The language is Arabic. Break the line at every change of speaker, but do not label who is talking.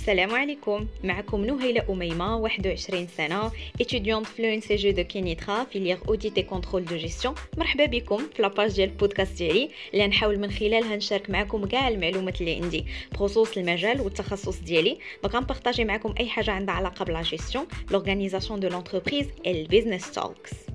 السلام عليكم. معكم نهيلة أميمة 21 سنة étudiante في ENCG de Kénitra filière audit et contrôle de gestion مرحبا بكم في la page ديال البودكاست ديالي. اللي نحاول من خلالها نشارك معكم كاع المعلومات اللي عندي بخصوص المجال والتخصص ديالي. donc غنبارطاجي معكم أي حاجة عندها علاقة ب la gestion l'organisation de l'entreprise ال business talks